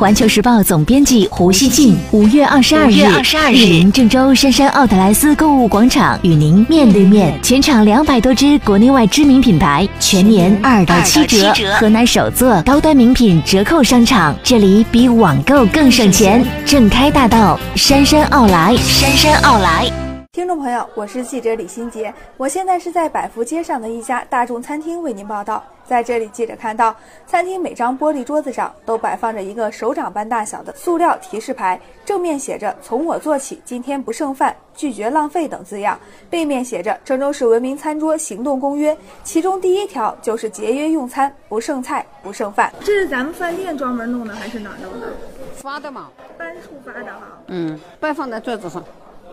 环球时报总编辑胡锡进，五月二十二日，莅临郑州杉杉奥特莱斯购物广场，与您面对面。全场两百多支国内外知名品牌，全年二到七折。河南首座高端名品折扣商场，这里比网购更省钱。正开大道，杉杉奥莱，杉杉奥莱。听众朋友，我是记者李新杰，我现在是在百福街上的一家大众餐厅为您报道。在这里，记者看到餐厅每张玻璃桌子上都摆放着一个手掌般大小的塑料提示牌，正面写着“从我做起，今天不剩饭，拒绝浪费”等字样，背面写着《郑州市文明餐桌行动公约》，其中第一条就是节约用餐，不剩菜，不剩饭。这是咱们饭店专门弄的，还是哪弄的？发的嘛，搬出发的哈。嗯，摆放在桌子上。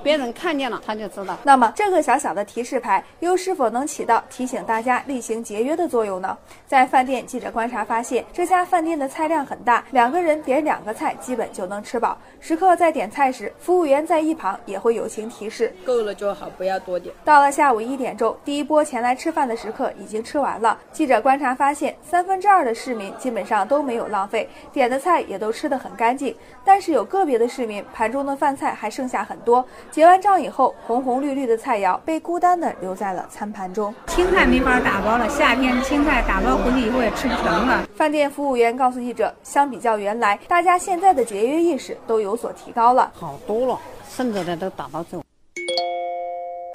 别人看见了，他就知道。那么，这个小小的提示牌又是否能起到提醒大家厉行节约的作用呢？在饭店，记者观察发现，这家饭店的菜量很大，两个人点两个菜基本就能吃饱。食客在点菜时，服务员在一旁也会友情提示：“够了就好，不要多点。”到了下午一点钟，第一波前来吃饭的食客已经吃完了。记者观察发现，三分之二的市民基本上都没有浪费，点的菜也都吃得很干净。但是有个别的市民盘中的饭菜还剩下很多。结完账以后，红红绿绿的菜肴被孤单的留在了餐盘中。青菜没法打包了，夏天青菜打包回去以后也吃不成了。饭店服务员告诉记者，相比较原来，大家现在的节约意识都有所提高了，好多了，剩着的都打包走。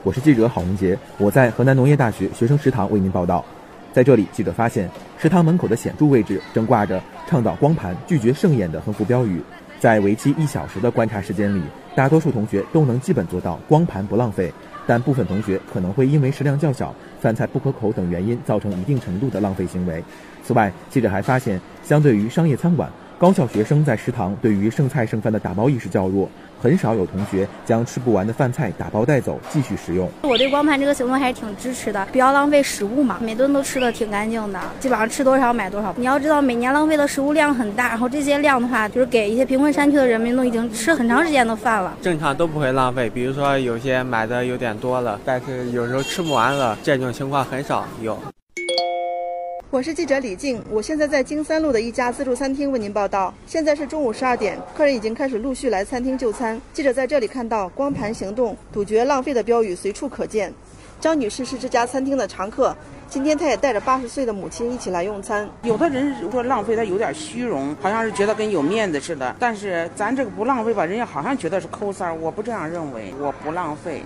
我是记者郝文杰，我在河南农业大学学生食堂为您报道。在这里，记者发现食堂门口的显著位置正挂着倡导光盘、拒绝剩宴的横幅标语。在为期一小时的观察时间里，大多数同学都能基本做到光盘不浪费，但部分同学可能会因为食量较小、饭菜不可口等原因，造成一定程度的浪费行为。此外，记者还发现，相对于商业餐馆。高校学生在食堂对于剩菜剩饭的打包意识较弱，很少有同学将吃不完的饭菜打包带走继续食用。我对光盘这个行动还是挺支持的，不要浪费食物嘛，每顿都吃的挺干净的，基本上吃多少买多少。你要知道，每年浪费的食物量很大，然后这些量的话，就是给一些贫困山区的人民都已经吃很长时间的饭了。正常都不会浪费，比如说有些买的有点多了，但是有时候吃不完了，这种情况很少有。我是记者李静，我现在在京三路的一家自助餐厅为您报道。现在是中午十二点，客人已经开始陆续来餐厅就餐。记者在这里看到“光盘行动，杜绝浪费”的标语随处可见。张女士是这家餐厅的常客，今天她也带着八十岁的母亲一起来用餐。有的人说浪费，他有点虚荣，好像是觉得跟有面子似的。但是咱这个不浪费吧，人家好像觉得是抠三儿，我不这样认为，我不浪费。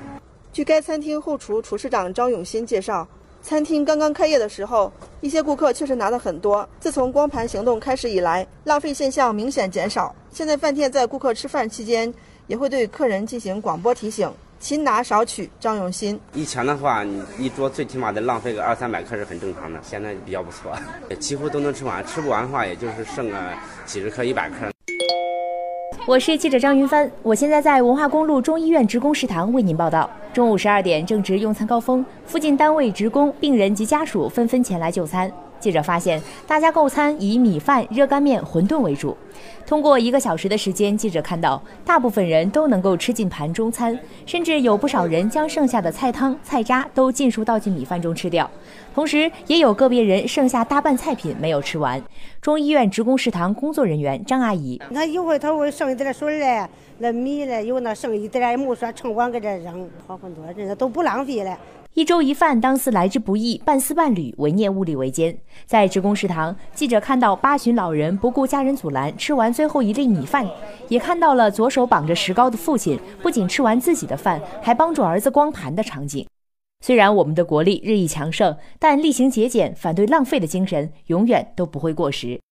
据该餐厅后厨厨师长张永新介绍。餐厅刚刚开业的时候，一些顾客确实拿的很多。自从光盘行动开始以来，浪费现象明显减少。现在饭店在顾客吃饭期间，也会对客人进行广播提醒：勤拿少取。张永新，以前的话，你一桌最起码得浪费个二三百克是很正常的，现在比较不错，几乎都能吃完。吃不完的话，也就是剩个几十克、一百克。我是记者张云帆，我现在在文化公路中医院职工食堂为您报道。中午十二点正值用餐高峰，附近单位职工、病人及家属纷纷前来就餐。记者发现，大家购餐以米饭、热干面、馄饨为主。通过一个小时的时间，记者看到，大部分人都能够吃进盘中餐，甚至有不少人将剩下的菜汤、菜渣都尽数倒进米饭中吃掉。同时，也有个别人剩下大半菜品没有吃完。中医院职工食堂工作人员张阿姨，那一会儿他会剩一点水嘞，那米嘞，有那剩一点也没说盛碗给这扔，好很多，人家都不浪费了。一粥一饭，当思来之不易；半丝半缕，唯念物力维艰。在职工食堂，记者看到八旬老人不顾家人阻拦，吃完最后一粒米饭，也看到了左手绑着石膏的父亲不仅吃完自己的饭，还帮助儿子光盘的场景。虽然我们的国力日益强盛，但厉行节俭、反对浪费的精神永远都不会过时。